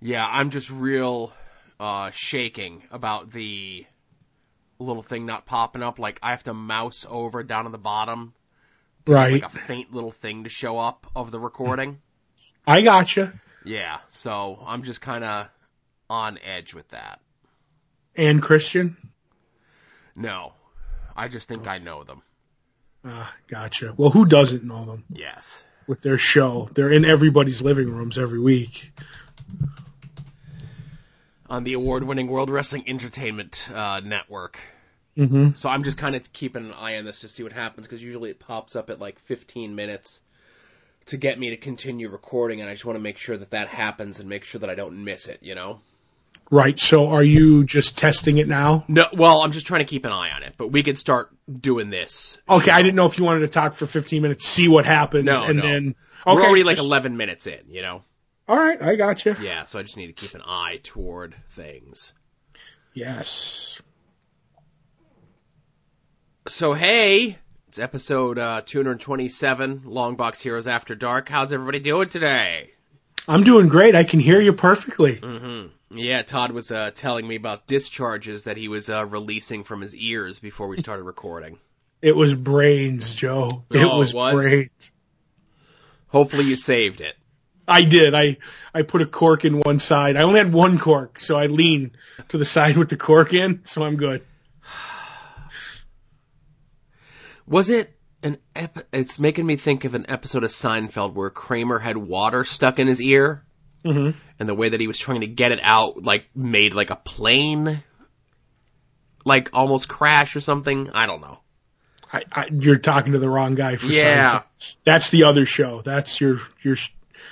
Yeah, I'm just real uh, shaking about the little thing not popping up. Like I have to mouse over down at the bottom, Right. Like a faint little thing to show up of the recording. I gotcha. Yeah, so I'm just kind of on edge with that. And Christian. No, I just think I know them. Ah, gotcha. Well, who doesn't know them Yes. with their show? They're in everybody's living rooms every week. On the award-winning World Wrestling Entertainment uh, Network. hmm So I'm just kind of keeping an eye on this to see what happens because usually it pops up at like 15 minutes to get me to continue recording, and I just want to make sure that that happens and make sure that I don't miss it. You know? Right. So are you just testing it now? No. Well, I'm just trying to keep an eye on it, but we could start doing this. Okay. I didn't know if you wanted to talk for 15 minutes, see what happens, No, and no. then. Okay. We're already like 11 minutes in. You know? All right. I got gotcha. Yeah. So I just need to keep an eye toward things. Yes. So hey, it's episode uh, 227, Long Box Heroes After Dark. How's everybody doing today? I'm doing great. I can hear you perfectly. hmm Yeah, Todd was uh, telling me about discharges that he was uh, releasing from his ears before we started recording. It was brains, Joe. It Oh, it was, was? brains. Hopefully you saved it. I did. I I put a cork in one side. I only had one cork, so I lean to the side with the cork in, so I'm good. Was it an ep- It's making me think of an episode of Seinfeld where Kramer had water stuck in his ear, hmm and the way that he was trying to get it out, like made like a plane, like almost crash or something. I don't know. I, I, you're talking to the wrong guy for Yeah. Seinfeld. That's the other show. That's your your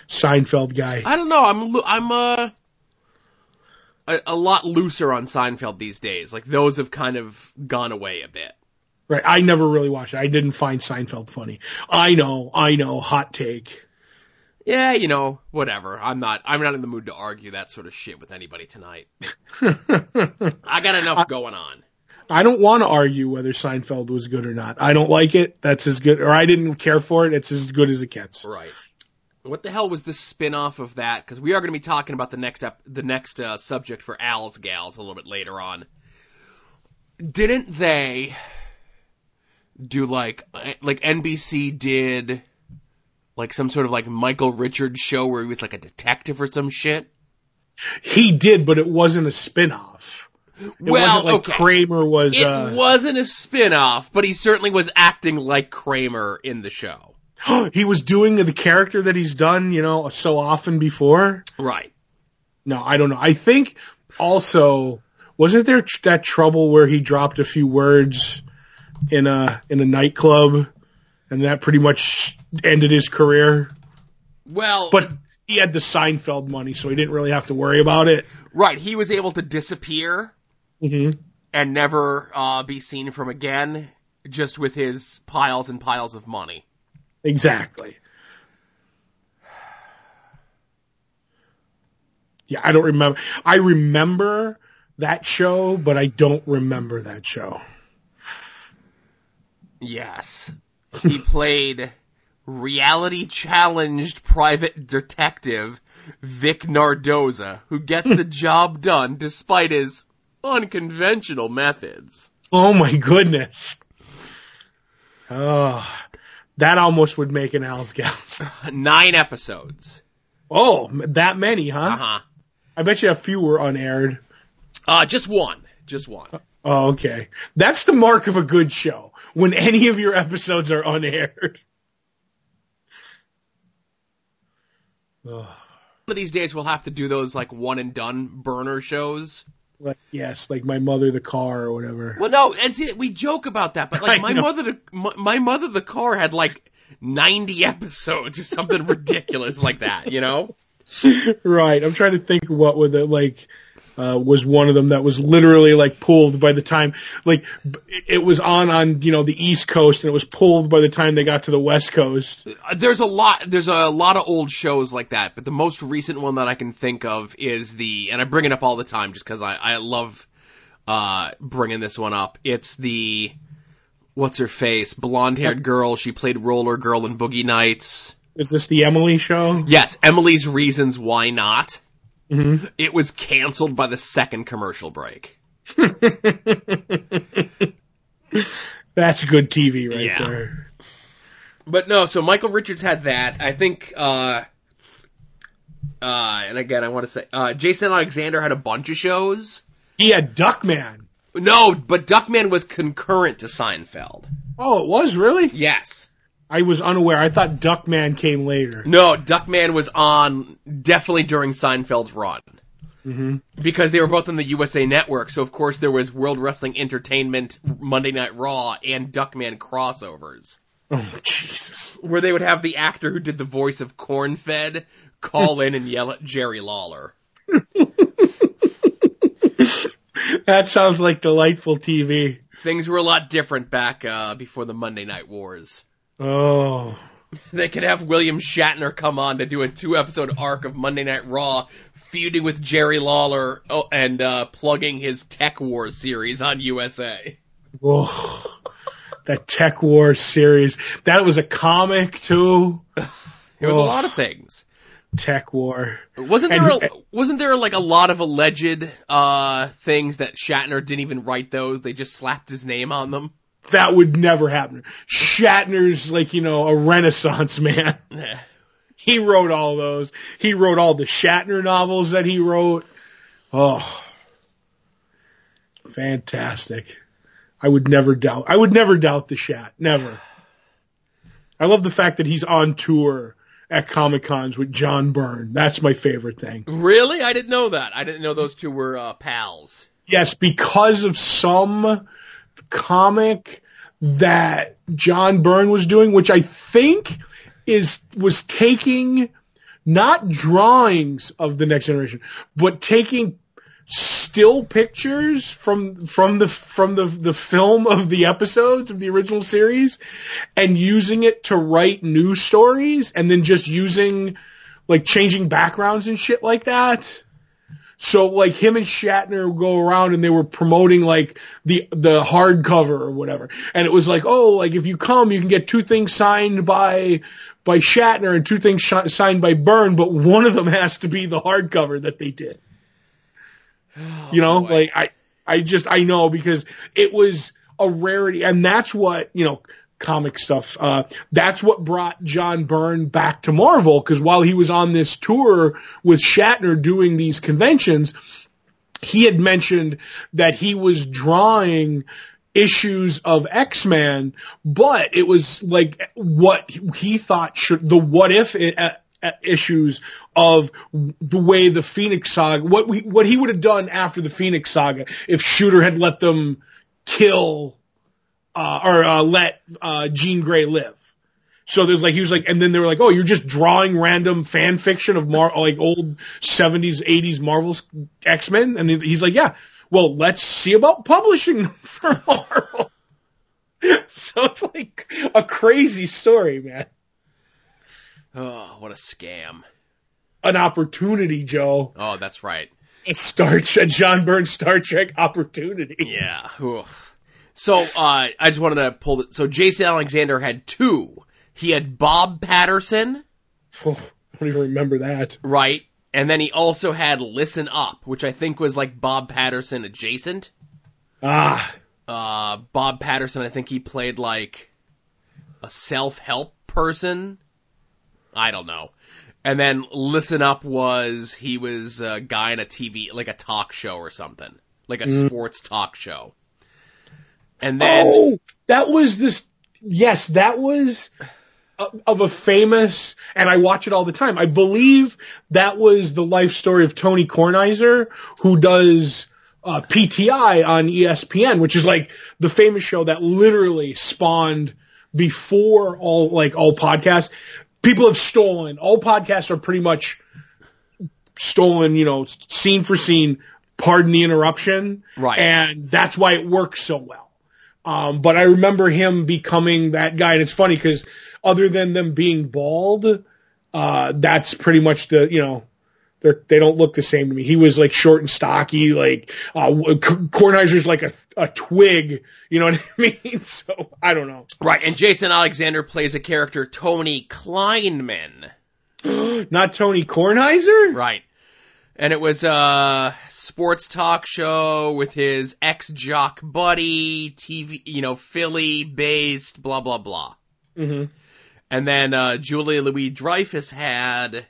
Seinfeld guy. I don't know. I'm I'm uh a, a lot looser on Seinfeld these days. Like those have kind of gone away a bit. Right. I never really watched it. I didn't find Seinfeld funny. I know. I know. Hot take. Yeah, you know, whatever. I'm not I'm not in the mood to argue that sort of shit with anybody tonight. I got enough going on. I don't want to argue whether Seinfeld was good or not. I don't like it. That's as good, or I didn't care for it. It's as good as it gets. Right. What the hell was the spin-off of that? Because we are going to be talking about the next ep- the next uh, subject for Al's Gals a little bit later on. Didn't they do like uh, like NBC did like some sort of like Michael Richards show where he was like a detective or some shit? He did, but it wasn't a spin-off. It well, like okay. Kramer was. it uh, wasn't a spin-off, but he certainly was acting like Kramer in the show. he was doing the character that he's done, you know, so often before. Right. No, I don't know. I think also wasn't there tr- that trouble where he dropped a few words in a in a nightclub, and that pretty much ended his career. Well, But he had the Seinfeld money, so he didn't really have to worry about it. right, he was able to disappear hmm and never uh, be seen from again, just with his piles and piles of money. Exactly. Yeah, I don't remember. I remember that show, but I don't remember that show. Yes. He played reality challenged private detective Vic Nardozza, who gets the job done despite his unconventional methods. Oh my goodness. Oh, that almost would make an Al's Gals. Nine episodes. Oh, that many, huh? Uh huh. I bet you a few were unaired. Uh, just one. Just one. Oh, okay. That's the mark of a good show. When any of your episodes are unaired. One of these days we'll have to do those like one and done burner shows. Like, yes, like my mother the car or whatever. Well, no, and see, we joke about that, but like my mother, the, my, my mother, the car had like ninety episodes or something ridiculous like that, you know? right. I'm trying to think what would the like uh was one of them that was literally like pulled by the time like it was on on you know the east coast and it was pulled by the time they got to the west coast. Uh, There's a lot, there's a lot of old shows like that, but the most recent one that I can think of is the, and I bring it up all the time just because I, I love uh bringing this one up. It's the what's her face, blonde haired girl. She played Roller Girl in Boogie Nights. Is this the Emily show? Yes, Emily's Reasons Why Not. Mhm. It was canceled by the second commercial break. That's good TV right Yeah. there. But no, so Michael Richards had that. I think, uh, uh, and again, I want to say, uh, Jason Alexander had a bunch of shows. He had Duckman. No, but Duckman was concurrent to Seinfeld. Oh, it was really? Yes. I was unaware. I thought Duckman came later. No, Duckman was on definitely during Seinfeld's run. hmm Because they were both on the USA Network, so of course there was World Wrestling Entertainment, Monday Night Raw, and Duckman crossovers. Oh Jesus! Where they would have the actor who did the voice of Cornfed call in and yell at Jerry Lawler. That sounds like delightful TV. Things were a lot different back uh, before the Monday Night Wars. Oh, They could have William Shatner come on to do a two episode arc of Monday Night Raw, feuding with Jerry Lawler oh, and uh, plugging his TekWars series on USA. whoa. That TekWars series. That was a comic too. There was a Oh. lot of things. TekWar. Wasn't And- there a, wasn't there like a lot of alleged uh things that Shatner didn't even write those? They just slapped his name on them. That would never happen. Shatner's like, you know, a renaissance man. He wrote all those. He wrote all the Shatner novels that he wrote. Oh, fantastic. I would never doubt, I would never doubt the Shat. Never. I love the fact that he's on tour at Comic Cons with John Byrne. That's my favorite thing. Really? I didn't know that. I didn't know those two were uh, pals. Yes, because of some comic that John Byrne was doing, which I think is was taking not drawings of the next generation, but taking still pictures from from the from the the film of the episodes of the original series and using it to write new stories and then just using like changing backgrounds and shit like that. So like him and Shatner would go around and they were promoting like the the hardcover or whatever, and it was like, oh, like if you come, you can get two things signed by by Shatner and two things sh- signed by Byrne, but one of them has to be the hardcover that they did. You know, boy. like I I just I know because it was a rarity, and that's what you know comic stuff. Uh, that's what brought John Byrne back to Marvel because while he was on this tour with Shatner doing these conventions, he had mentioned that he was drawing issues of X-Men, but it was like what he thought should, the what if i- uh, uh, issues of the way the Phoenix saga, what we, what he would have done after the Phoenix saga if Shooter had let them kill, uh, or, uh, let, uh, Jean Grey live. So there's like, he was like, and then they were like, oh, you're just drawing random fan fiction of Mar, like old 70s, 80s Marvel's X-Men? And he's like, yeah, well, let's see about publishing them for Marvel. so it's like a crazy story, man. Oh, what a scam. An opportunity, Joe. Oh, that's right. A Star a John Byrne Star Trek opportunity. Yeah. Oof. So, uh, I just wanted to pull it. So Jason Alexander had two. He had Bob Patterson, Oh, I don't even remember that. right? And then he also had Listen Up, which I think was like Bob Patterson adjacent. Ah, Uh, Bob Patterson, I think he played like a self-help person. I don't know. And then Listen Up was, he was a guy in a TV, like a talk show or something. Like a Mm. sports talk show. And then, oh, that was this. Yes, that was of a famous, and I watch it all the time. I believe that was the life story of Tony Kornheiser, who does uh, PTI on ESPN, which is like the famous show that literally spawned before all like all podcasts. People have stolen all podcasts are pretty much stolen, you know, scene for scene. Pardon the interruption, Right. And that's why it works so well. Um, but I remember him becoming that guy, and it's funny because other than them being bald, uh, that's pretty much the you know they're they don't look the same to me. He was like short and stocky, like uh, K- Kornheiser's like a a twig, you know what I mean? So I don't know. right, and Jason Alexander plays a character, Tony Kleinman. Not Tony Kornheiser. Right. And it was a sports talk show with his ex jock buddy, TV, you know, Philly based, blah blah blah. hmm And then uh, Julia Louis Dreyfus had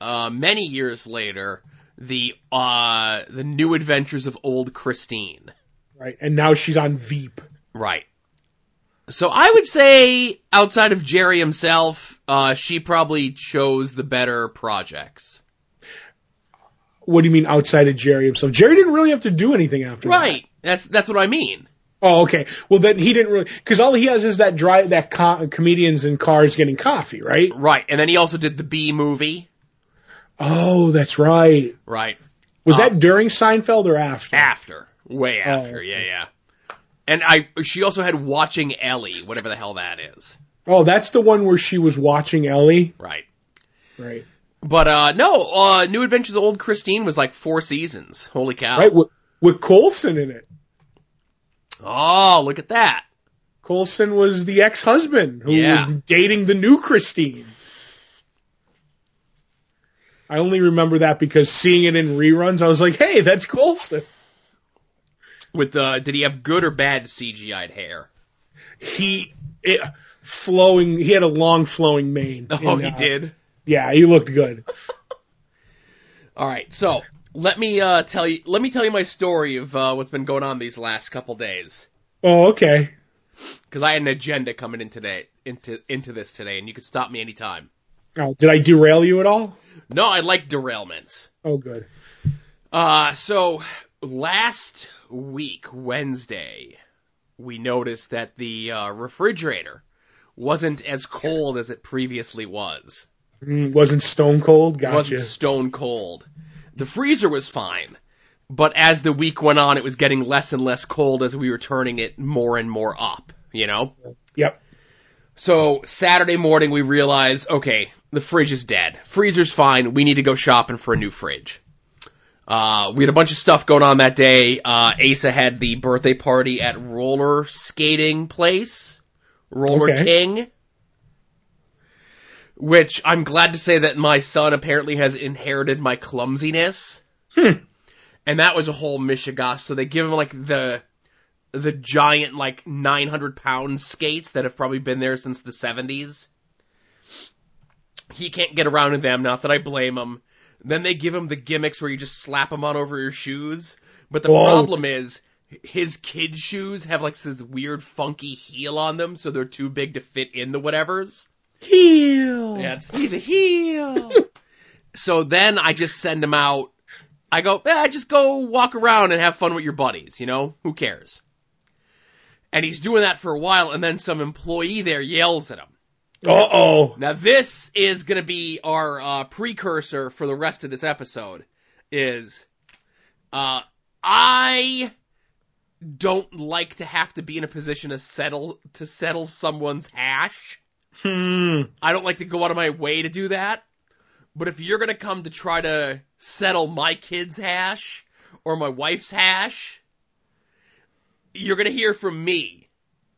uh, many years later the uh, the New Adventures of Old Christine. Right. And now she's on Veep. Right. So I would say outside of Jerry himself, uh, she probably chose the better projects. What do you mean outside of Jerry himself? Jerry didn't really have to do anything after that. Right. That's that's what I mean. Oh, okay. Well, then he didn't really because all he has is that dry that co- comedians in cars getting coffee, right? Right. And then he also did the B movie. Oh, that's right. Right. Was Uh, that during Seinfeld or after? After. Way after. okay. Yeah, yeah. And I she also had Watching Ellie, whatever the hell that is. Oh, that's the one where she was watching Ellie. Right. Right. But uh no, uh New Adventures of Old Christine was like four seasons. Holy cow. Right. With, with Coulson in it. Oh, look at that. Coulson was the ex-husband who Yeah. was dating the new Christine. I only remember that because seeing it in reruns, I was like, "Hey, that's Coulson." With uh did he have good or bad CGI'd hair? He it, flowing. He had a long flowing mane. Oh, in, he uh, did. Yeah, he looked good. All right, so let me uh, tell you. Let me tell you my story of uh, what's been going on these last couple days. Oh, okay. Because I had an agenda coming in today, into into this today, and you could stop me anytime. Oh, did I derail you at all? No, I like derailments. Oh, good. Uh, so last week Wednesday, we noticed that the uh, refrigerator wasn't as cold as it previously was. Mm, wasn't Stone Cold? Gotcha. wasn't stone cold. The freezer was fine, but as the week went on, it was getting less and less cold as we were turning it more and more up, you know? Yep. So Saturday morning we realize, okay, the fridge is dead. Freezer's fine. We need to go shopping for a new fridge. Uh, we had a bunch of stuff going on that day. Uh, Asa had the birthday party at roller skating place, Roller Okay. King. Which I'm glad to say that my son apparently has inherited my clumsiness. Hmm. And that was a whole mishigas. So they give him like the, the giant like 900 pound skates that have probably been there since the 70s. He can't get around in them, not that I blame him. Then they give him the gimmicks where you just slap them on over your shoes. But the Whoa. problem is, his kid shoes have like this weird funky heel on them, so they're too big to fit in the whatevers. Heel. Yeah, it's, he's a heel. so then I just send him out. I go, eh, just go walk around and have fun with your buddies, you know? Who cares? And he's doing that for a while, and then some employee there yells at him. Uh oh. Now this is gonna be our uh, precursor for the rest of this episode. Is uh, I don't like to have to be in a position to settle to settle someone's hash. Hmm. I don't like to go out of my way to do that. But if you're gonna come to try to settle my kid's hash or my wife's hash, you're gonna hear from me.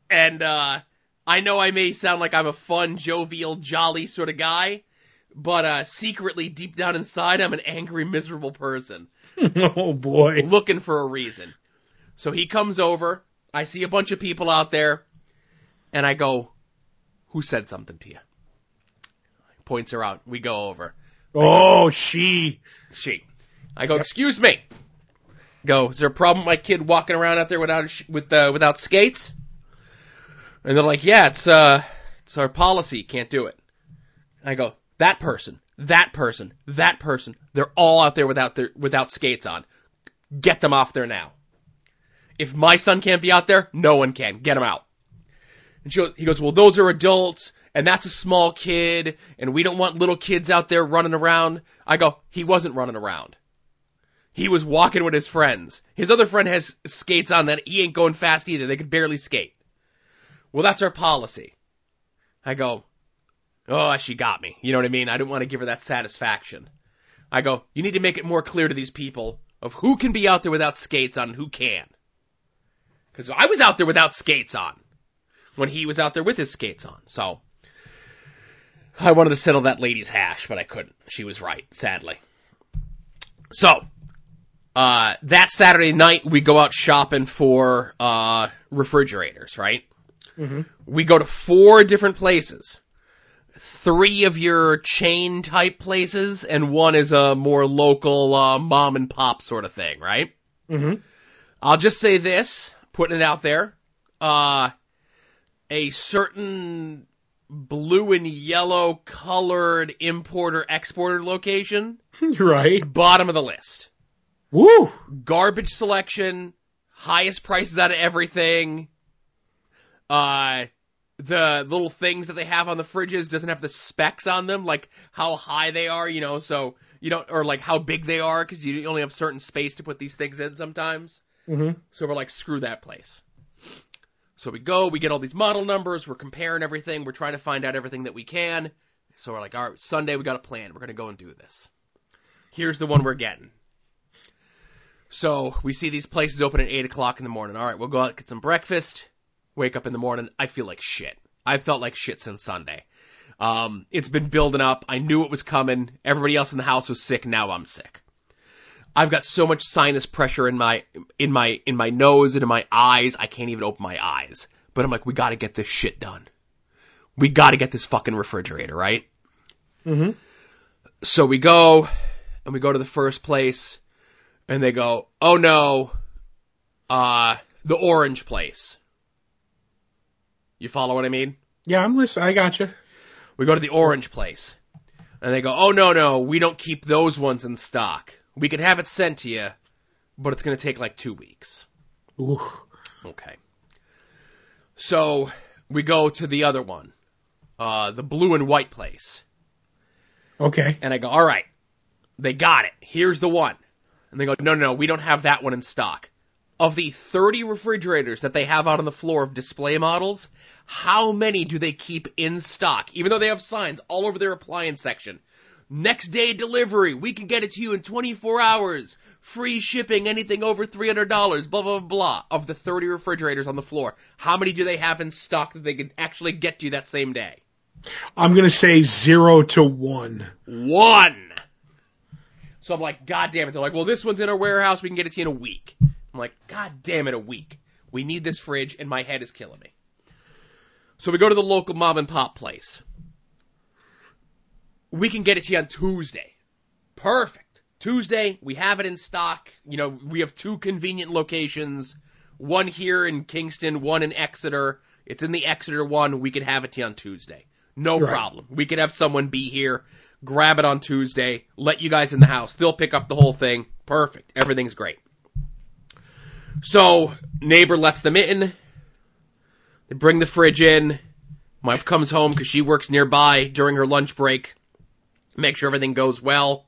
And uh I know I may sound like I'm a fun, jovial, jolly sort of guy, but uh secretly deep down inside I'm an angry, miserable person oh boy. looking for a reason. So he comes over, I see a bunch of people out there, and I go, Who said something to you? Points her out. We go over. Oh, she. She. I go, Excuse me. Go, is there a problem with my kid walking around out there without sh- with uh, without skates? And they're like, Yeah, it's uh it's our policy, can't do it. I go, That person, that person, that person, they're all out there without their without skates on. Get them off there now. If my son can't be out there, no one can. Get him out. And she goes, he goes, well, those are adults, and that's a small kid, and we don't want little kids out there running around. I go, he wasn't running around. He was walking with his friends. His other friend has skates on that he ain't going fast either. They could barely skate. Well, that's our policy. I go, oh, she got me. You know what I mean? I didn't want to give her that satisfaction. I go, you need to make it more clear to these people of who can be out there without skates on and who can. Because I was out there without skates on when he was out there with his skates on. So I wanted to settle that lady's hash, but I couldn't. She was right, sadly. So, uh, that Saturday night we go out shopping for, uh, refrigerators, right? Mhm. We go to four different places. Three of your chain type places and one is a more local, uh, mom and pop sort of thing, right? Mhm. I'll just say this, putting it out there. Uh, a certain blue and yellow colored importer exporter location, Right. bottom of the list. Woo. Garbage selection, highest prices out of everything. Uh, the little things that they have on the fridges doesn't have the specs on them, like how high they are, you know, so you don't, or like how big they are, because you only have certain space to put these things in sometimes. Mhm. So we're like, screw that place. So we go, we get all these model numbers, we're comparing everything, we're trying to find out everything that we can. So we're like, all right, Sunday we got a plan, we're gonna go and do this. Here's the one we're getting. So we see these places open at 8 o'clock in the morning. All right, we'll go out, get some breakfast, wake up in the morning. I feel like shit. I've felt like shit since Sunday. Um, it's been building up. I knew it was coming. Everybody else in the house was sick. Now I'm sick. I've got so much sinus pressure in my in my in my nose and in my eyes. I can't even open my eyes. But I'm like, we got to get this shit done. We got to get this fucking refrigerator, right? Mhm. So we go and we go to the first place and they go, "Oh no, uh the orange place." You follow what I mean? Yeah, I'm listening. I gotcha. We go to the orange place. And they go, "Oh no, no, we don't keep those ones in stock. We could have it sent to you, but it's going to take like 2 weeks." Ooh. Okay. So, we go to the other one. Uh the blue and white place. Okay. And I go, all right, they got it. Here's the one. And they go, no, no, no, we don't have that one in stock. Of the 30 refrigerators that they have out on the floor of display models, how many do they keep in stock? Even though they have signs all over their appliance section. Next day delivery, we can get it to you in 24 hours. Free shipping, anything over $300, blah, blah, blah. Of the 30 refrigerators on the floor, how many do they have in stock that they can actually get to you that same day? I'm gonna say zero to one. One. So I'm like, God damn it. They're like, well, this one's in our warehouse. We can get it to you in a week. I'm like, God damn it, a week. We need this fridge, and my head is killing me. So we go to the local mom and pop place. We can get it to you on Tuesday. Perfect. Tuesday, we have it in stock. You know, we have two convenient locations. One here in Kingston, one in Exeter. It's in the Exeter one. We could have it to you on Tuesday. No Right. problem. We could have someone be here, grab it on Tuesday, let you guys in the house. They'll pick up the whole thing. Perfect. Everything's great. So, neighbor lets them in. They bring the fridge in. Wife comes home because she works nearby during her lunch break. Make sure everything goes well.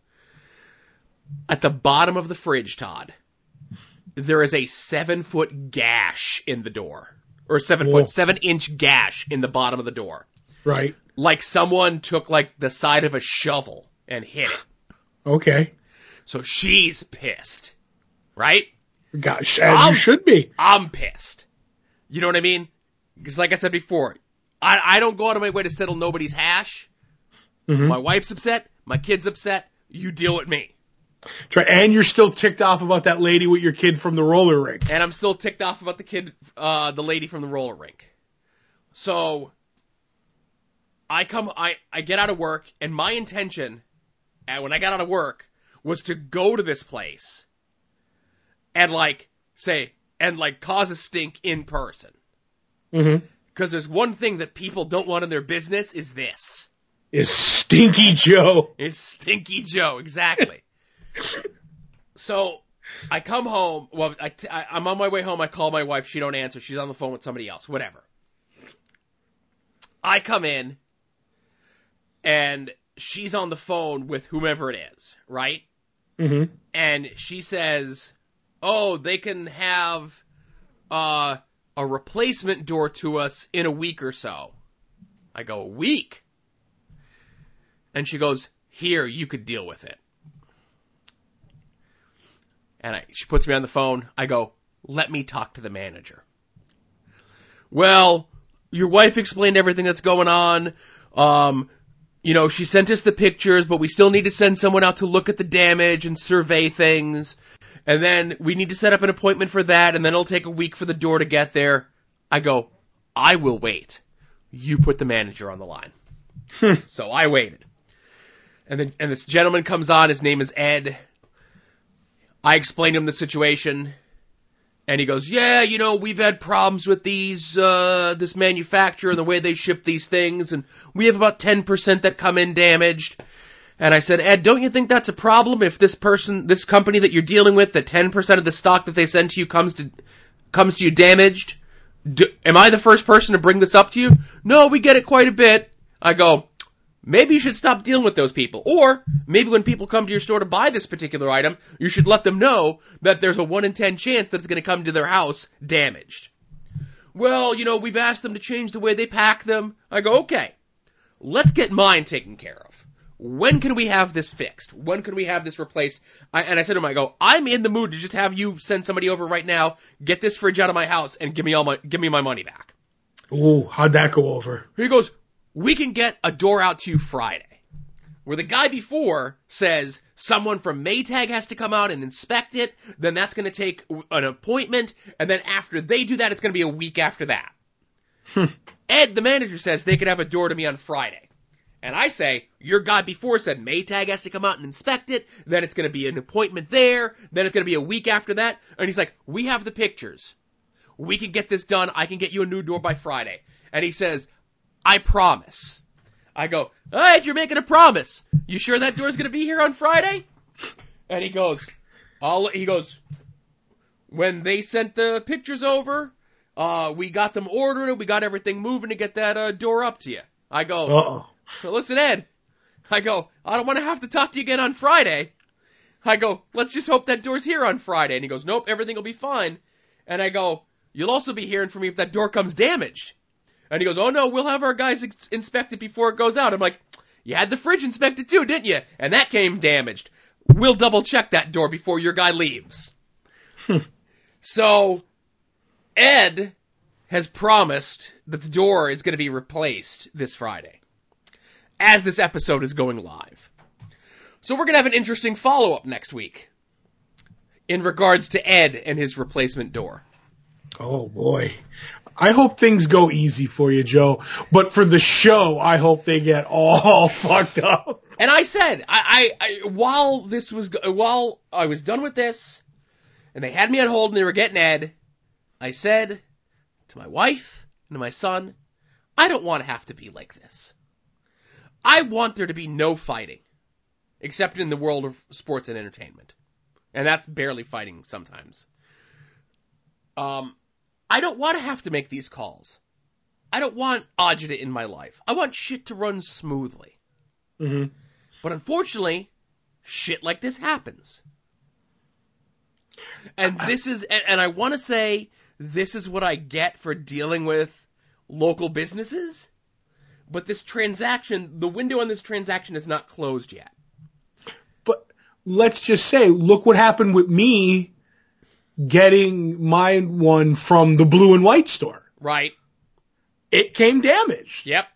At the bottom of the fridge, Todd, there is a seven foot gash in the door. Or seven Whoa. foot, seven inch gash in the bottom of the door. Right. Like someone took like the side of a shovel and hit it. Okay. So she's pissed. Right? Gosh, as I'll- you should be. I'm pissed. You know what I mean? Because like I said before, I, I don't go out of my way to settle nobody's hash. Mhm. My wife's upset. My kid's upset. You deal with me. Try, and you're still ticked off about that lady with your kid from the roller rink. And I'm still ticked off about the kid, uh, the lady from the roller rink. So, I come, I, I get out of work, and my intention, and when I got out of work, was to go to this place, and like, say, and like cause a stink in person. Mm-hmm. Cause there's one thing that people don't want in their business is this. Is Stinky Joe. Is Stinky Joe, exactly. so, I come home, well, I, I, I'm on my way home, I call my wife, she don't answer, she's on the phone with somebody else, whatever. I come in, and she's on the phone with whomever it is, right? Mm-hmm. and she says, "Oh, they can have uh, a replacement door to us in a week or so." I go, "A week?" And she goes, "Here, you could deal with it." And I, she puts me on the phone. I go, "Let me talk to the manager." Well, your wife explained everything that's going on. Um, you know, she sent us the pictures, but we still need to send someone out to look at the damage and survey things. And then we need to set up an appointment for that, and then it'll take a week for the door to get there. I go, I will wait. You put the manager on the line. so I waited. And then, and this gentleman comes on, his name is Ed. I explained to him the situation. And he goes, yeah, you know, we've had problems with these, uh, this manufacturer and the way they ship these things, and we have about 10% that come in damaged. And I said, Ed, don't you think that's a problem if this person, this company that you're dealing with, the 10% of the stock that they send to you comes to, comes to you damaged? Do, am I the first person to bring this up to you? No, we get it quite a bit. I go, maybe you should stop dealing with those people. Or maybe when people come to your store to buy this particular item, you should let them know that there's a 1 in 10 chance that it's going to come to their house damaged. Well, you know, we've asked them to change the way they pack them. I go, okay, let's get mine taken care of. When can we have this fixed? When can we have this replaced? I, and I said to him, I go, I'm in the mood to just have you send somebody over right now, get this fridge out of my house, and give me all my, give me my money back. Ooh, how'd that go over? He goes, we can get a door out to you Friday. Where the guy before says someone from Maytag has to come out and inspect it, then that's going to take an appointment, and then after they do that, it's going to be a week after that. Hmm. Ed, the manager, says they could have a door to me on Friday. And I say, your guy before said Maytag has to come out and inspect it, then it's going to be an appointment there, then it's going to be a week after that, and he's like, we have the pictures. We can get this done, I can get you a new door by Friday. And he says, I promise. I go, Ed, you're making a promise. You sure that door's gonna be here on Friday? And he goes, I'll, he goes, when they sent the pictures over, uh, we got them ordered, we got everything moving to get that, uh, door up to you. I go, Uh-oh. listen, Ed. I go, I don't want to have to talk to you again on Friday. I go, let's just hope that door's here on Friday. And he goes, nope, everything will be fine. And I go, you'll also be hearing from me if that door comes damaged. And he goes, oh no, we'll have our guys ex- inspect it before it goes out. I'm like, you had the fridge inspected too, didn't you? And that came damaged. We'll double check that door before your guy leaves. Hmm. so, Ed has promised that the door is going to be replaced this Friday as this episode is going live. So we're going to have an interesting follow up next week in regards to Ed and his replacement door. Oh boy. I hope things go easy for you, Joe. But for the show, I hope they get all fucked up. And I said, I, I, I while this was, while I was done with this, and they had me on hold and they were getting Ed, I said to my wife and to my son, I don't want to have to be like this. I want there to be no fighting, except in the world of sports and entertainment. And that's barely fighting sometimes. Um, I don't want to have to make these calls. I don't want agita in my life. I want shit to run smoothly. hmm But unfortunately, shit like this happens. And this is, and, and I want to say, this is what I get for dealing with local businesses. But this transaction, the window on this transaction is not closed yet. But let's just say, look what happened with me getting my one from the blue and white store. Right? It came damaged. Yep.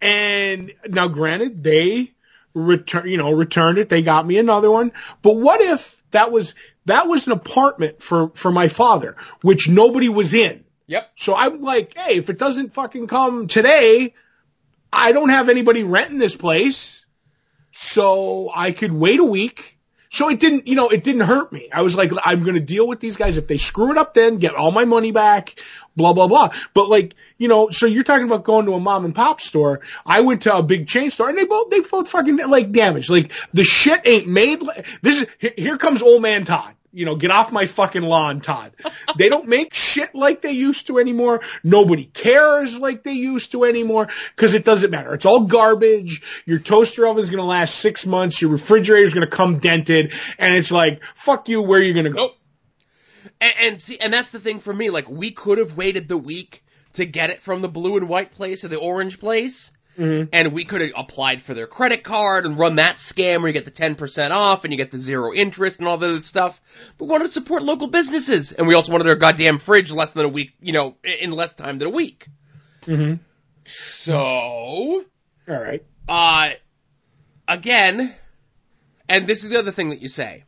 And now granted, they return, you know, returned it. They got me another one. But what if that was, that was an apartment for, for my father, which nobody was in. Yep. So I'm like, hey, if it doesn't fucking come today, I don't have anybody renting this place. So I could wait a week. So it didn't, you know, it didn't hurt me. I was like, I'm going to deal with these guys. If they screw it up, then get all my money back, blah, blah, blah. But like, you know, so you're talking about going to a mom and pop store. I went to a big chain store and they both, they both fucking like damaged. Like the shit ain't made. This is, here comes old man Todd. You know, get off my fucking lawn, Todd. They don't make shit like they used to anymore. Nobody cares like they used to anymore because it doesn't matter. It's all garbage. Your toaster oven's going to last six months. Your refrigerator's going to come dented. And it's like, fuck you, where are you going to go? Nope. And, and see, and that's the thing for me. Like, we could have waited the week to get it from the blue and white place or the orange place. And we could have applied for their credit card and run that scam where you get the 10% off and you get the zero interest and all that other stuff. But we wanted to support local businesses. And we also wanted our goddamn fridge less than a week, you know, in less time than a week. Mm-hmm. So, All right. uh, again, and this is the other thing that you say.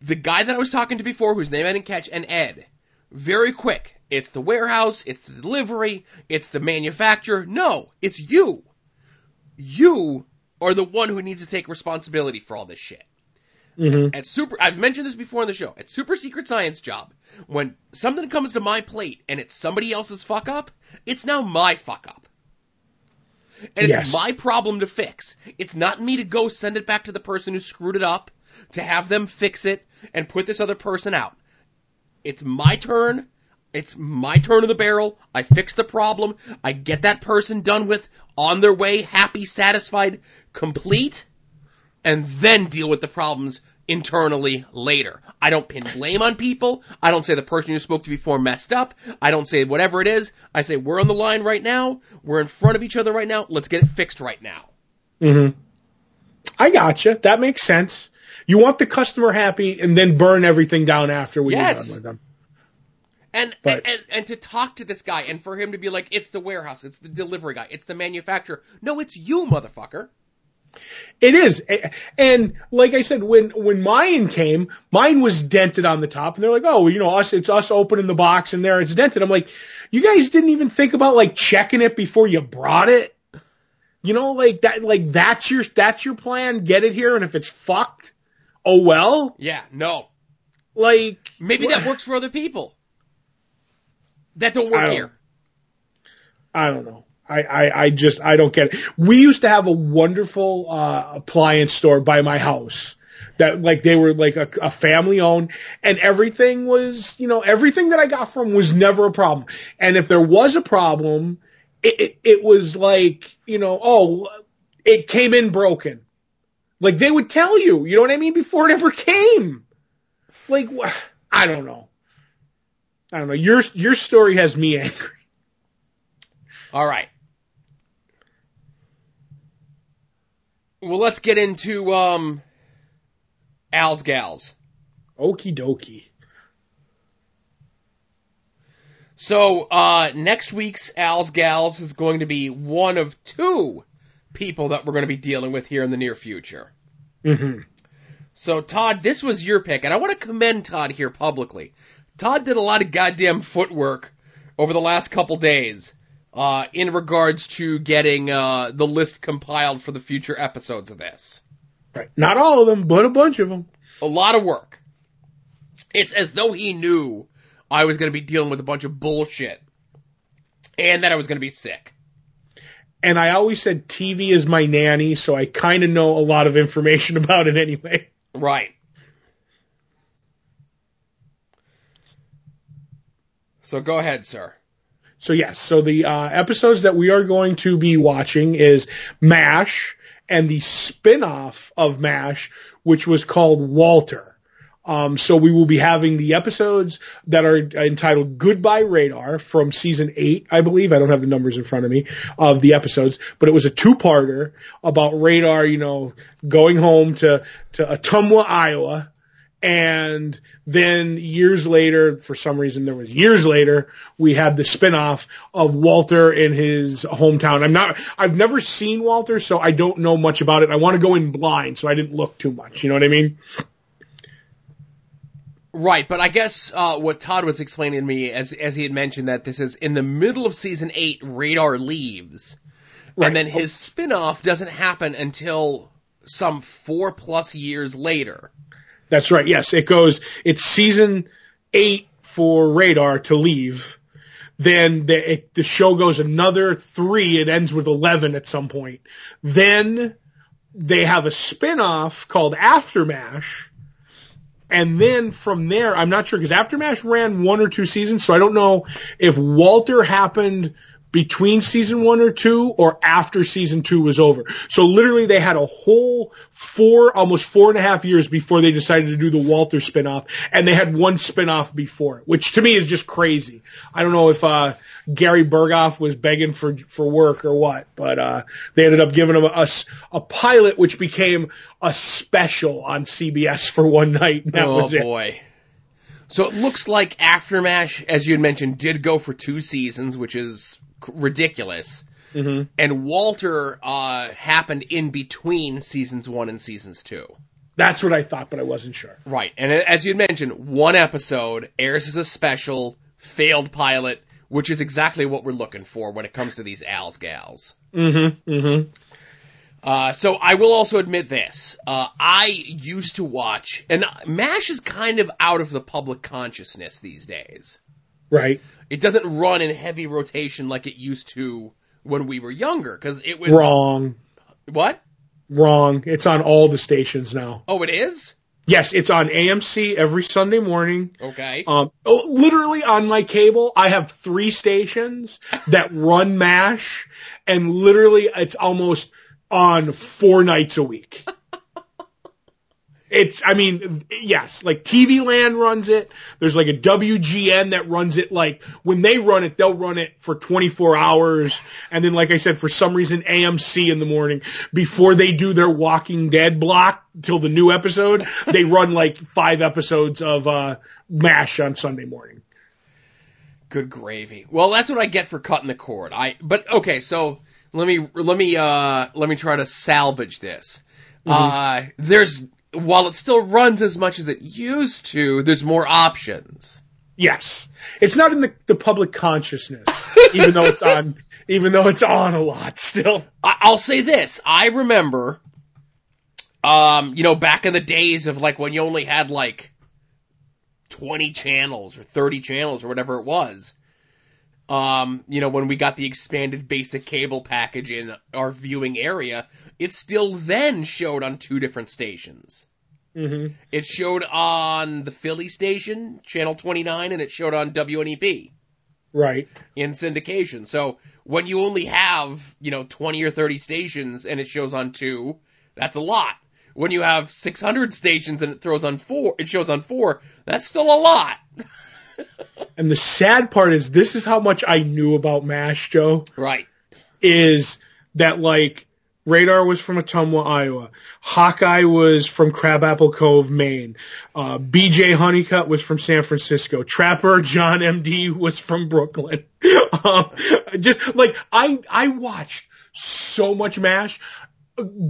The guy that I was talking to before, whose name I didn't catch, and Ed, very quick. It's the warehouse, it's the delivery, it's the manufacturer. No, it's you. You are the one who needs to take responsibility for all this shit. Mm-hmm. At super, I've mentioned this before on the show. At Super Secret Science Job, when something comes to my plate and it's somebody else's fuck up, it's now my fuck up. And it's Yes. my problem to fix. It's not me to go send it back to the person who screwed it up, to have them fix it and put this other person out. It's my turn. It's my turn of the barrel. I fix the problem. I get that person done with, on their way, happy, satisfied, complete, and then deal with the problems internally later. I don't pin blame on people. I don't say the person you spoke to before messed up. I don't say whatever it is. I say we're on the line right now. We're in front of each other right now. Let's get it fixed right now. Mm-hmm. I gotcha. That makes sense. You want the customer happy and then burn everything down after when Yes. done with them. And, But- and and to talk to this guy and for him to be like, it's the warehouse, it's the delivery guy, it's the manufacturer. No, it's you, motherfucker. It is. And like I said, when, when mine came, mine was dented on the top and they're like, oh, you know, us, it's us opening the box and there it's dented. I'm like, you guys didn't even think about like checking it before you brought it. You know, like that, like that's your, that's your plan. Get it here. And if it's fucked, oh well, Yeah, no. like Maybe that works for other people. That don't work I don't- here. I don't know. I, I, I just, I don't get it. We used to have a wonderful, uh, appliance store by my house that like they were like a, a family owned and everything was, you know, everything that I got from was never a problem. And if there was a problem, it, it, it was like, you know, oh, it came in broken. Like they would tell you, you know what I mean? Before it ever came. Like, I don't know. I don't know. Your, your story has me angry. All right. Well, let's get into um Al's gals. Okie dokie. So, uh next week's Al's gals is going to be one of two people that we're going to be dealing with here in the near future. hmm So, Todd, this was your pick, and I want to commend Todd here publicly. Todd did a lot of goddamn footwork over the last couple days uh, in regards to getting uh, the list compiled for the future episodes of this. Right. Not all of them, but a bunch of them. A lot of work. It's as though he knew I was going to be dealing with a bunch of bullshit and that I was going to be sick. And I always said TV is my nanny, so I kind of know a lot of information about it anyway. Right. So go ahead, sir. So yes, so the uh, episodes that we are going to be watching is MASH and the spin-off of MASH, which was called Walter. Um, so we will be having the episodes that are entitled Goodbye Radar from season eight, I believe. I don't have the numbers in front of me of the episodes, but it was a two-parter about Radar, you know, going home to, to Ottumwa, Iowa. And then years later, for some reason there was years later, we had the spin-off of Walter in his hometown. I'm not, I've never seen Walter, so I don't know much about it. I want to go in blind, so I didn't look too much. You know what I mean? Right, but I guess uh, what Todd was explaining to me, as as he had mentioned, that this is in the middle of season eight, Radar leaves, Right. and then his spin-off doesn't happen until some four plus years later. That's right. Yes, it goes. It's season eight for Radar to leave. Then the it, the show goes another three. It ends with eleven at some point. Then they have a spin-off called Aftermash. And then from there, I'm not sure because AfterMASH ran one or two seasons, so I don't know if Walter happened between season one or two or after season two was over. So literally they had a whole four, almost four and a half years before they decided to do the Walter spinoff and they had one spinoff before it, which to me is just crazy. I don't know if, uh, Gary Burghoff was begging for, for work or what, but, uh, they ended up giving him a, s- a pilot which became a special on CBS for one night. And that oh was it. boy! So it looks like AfterMASH, as you had mentioned, did go for two seasons, which is ridiculous. Mhm. and Walter uh, happened in between seasons one and seasons two. That's what I thought, but I wasn't sure. Right, and as you had mentioned, one episode airs as a special failed pilot, which is exactly what we're looking for when it comes to these Al's gals. Mm-hmm. Mm-hmm. Uh, so I will also admit this. Uh, I used to watch, and MASH is kind of out of the public consciousness these days. Right. It doesn't run in heavy rotation like it used to when we were younger, because it was Wrong. what? Wrong. It's on all the stations now. Oh, it is. Yes, it's on AMC every Sunday morning. Okay. Um, oh, literally on my cable, I have three stations that run MASH, and literally it's almost on four nights a week. It's, I mean, yes, like TV Land runs it. There's like a WGN that runs it. Like when they run it, they'll run it for 24 hours. And then, like I said, for some reason, AMC in the morning before they do their Walking Dead block till the new episode, they run like five episodes of, uh, MASH on Sunday morning. Good gravy. Well, that's what I get for cutting the cord. I but okay, so let me let me uh let me try to salvage this. Uh there's while it still runs as much as it used to, there's more options. Yes. It's not in the, the public consciousness, even though it's on, even though it's on a lot still. I, I'll say this. I remember um, you know, back in the days of like when you only had like 20 channels or 30 channels or whatever it was. Um, you know, when we got the expanded basic cable package in our viewing area, it still then showed on two different stations. Mm-hmm. It showed on the Philly station, channel 29, and it showed on WNEP Right. in syndication. So when you only have, you know, 20 or 30 stations and it shows on two, that's a lot. When you have 600 stations and it throws on four, it shows on four, that's still a lot. And the sad part is this is how much I knew about MASH, Joe, Right. is that like Radar was from Ottumwa, Iowa. Hawkeye was from Crabapple Cove, Maine. Uh, BJ Honeycutt was from San Francisco. Trapper John MD was from Brooklyn. um, just like I, I watched so much MASH.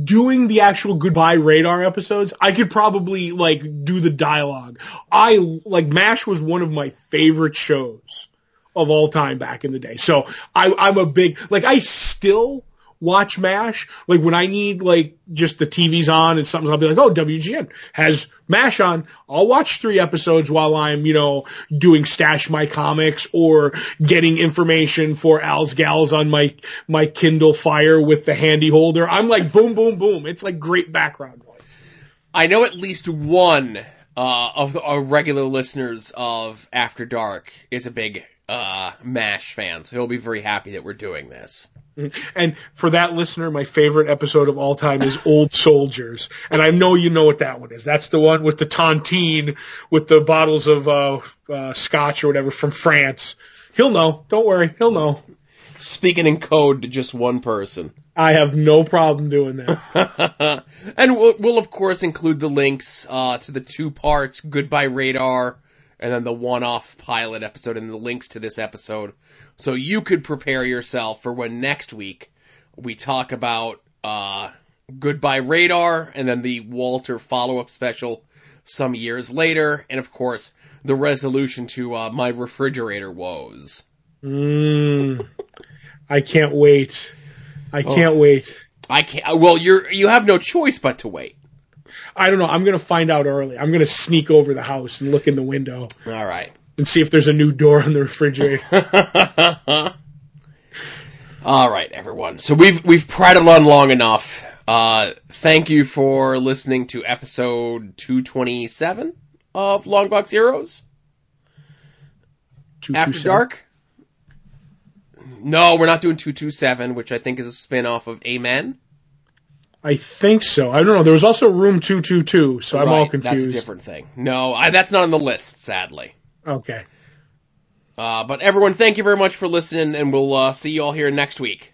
Doing the actual goodbye radar episodes, I could probably like do the dialogue. I like MASH was one of my favorite shows of all time back in the day. So I, I'm a big, like I still watch MASH. Like when I need like just the TV's on and something, I'll be like, oh, WGN has MASH on. I'll watch three episodes while I'm, you know, doing stash my comics or getting information for Al's Gals on my, my Kindle Fire with the handy holder. I'm like, boom, boom, boom. It's like great background noise. I know at least one uh, of the, our regular listeners of After Dark is a big uh, MASH fan, so he'll be very happy that we're doing this. And for that listener, my favorite episode of all time is Old Soldiers. And I know you know what that one is. That's the one with the tontine with the bottles of uh, uh, scotch or whatever from France. He'll know. Don't worry. He'll know. Speaking in code to just one person. I have no problem doing that. and we'll, we'll of course include the links uh, to the two parts, Goodbye Radar, and then the one-off pilot episode, and the links to this episode, so you could prepare yourself for when next week we talk about uh, Goodbye Radar, and then the Walter follow-up special some years later, and of course the resolution to uh, my refrigerator woes. Mm, I can't wait. I can't wait. I can't. Well, you're you have no choice but to wait. I don't know. I'm going to find out early. I'm going to sneak over the house and look in the window All right. and see if there's a new door on the refrigerator. All right, everyone. So we've we've prattled on long enough. Uh, thank you for listening to episode 227 of Longbox Heroes After. Dark. No, we're not doing 227, which I think is a spin-off of Amen. I think so. I don't know. There was also room 222, so I'm all confused. That's a different thing. No, I, that's not on the list, sadly. Okay. Uh, but everyone, thank you very much for listening, and we'll uh, see you all here next week.